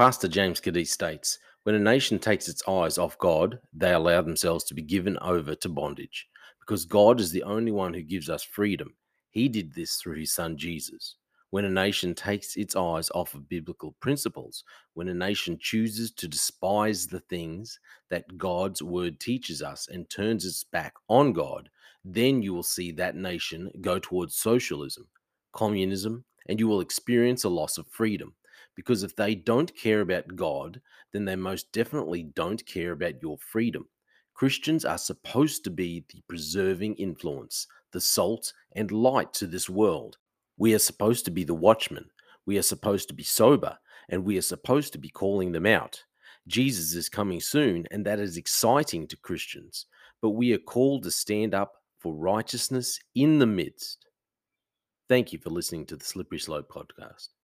Pastor James Kaddis states When a nation takes its eyes off God, they allow themselves to be given over to bondage because God is the only one who gives us freedom. He did this through his son Jesus. When a nation takes its eyes off of biblical principles, when a nation chooses to despise the things that God's word teaches us and turns its back on God, then you will see that nation go towards socialism, communism, and you will experience a loss of freedom. Because if they don't care about God, then they most definitely don't care about your freedom. Christians are supposed to be the preserving influence, the salt and light to this world. We are supposed to be the watchmen. We are supposed to be sober, and we are supposed to be calling them out. Jesus is coming soon, and that is exciting to Christians. But we are called to stand up for righteousness in the midst. Thank you for listening to the Slippery Slope podcast.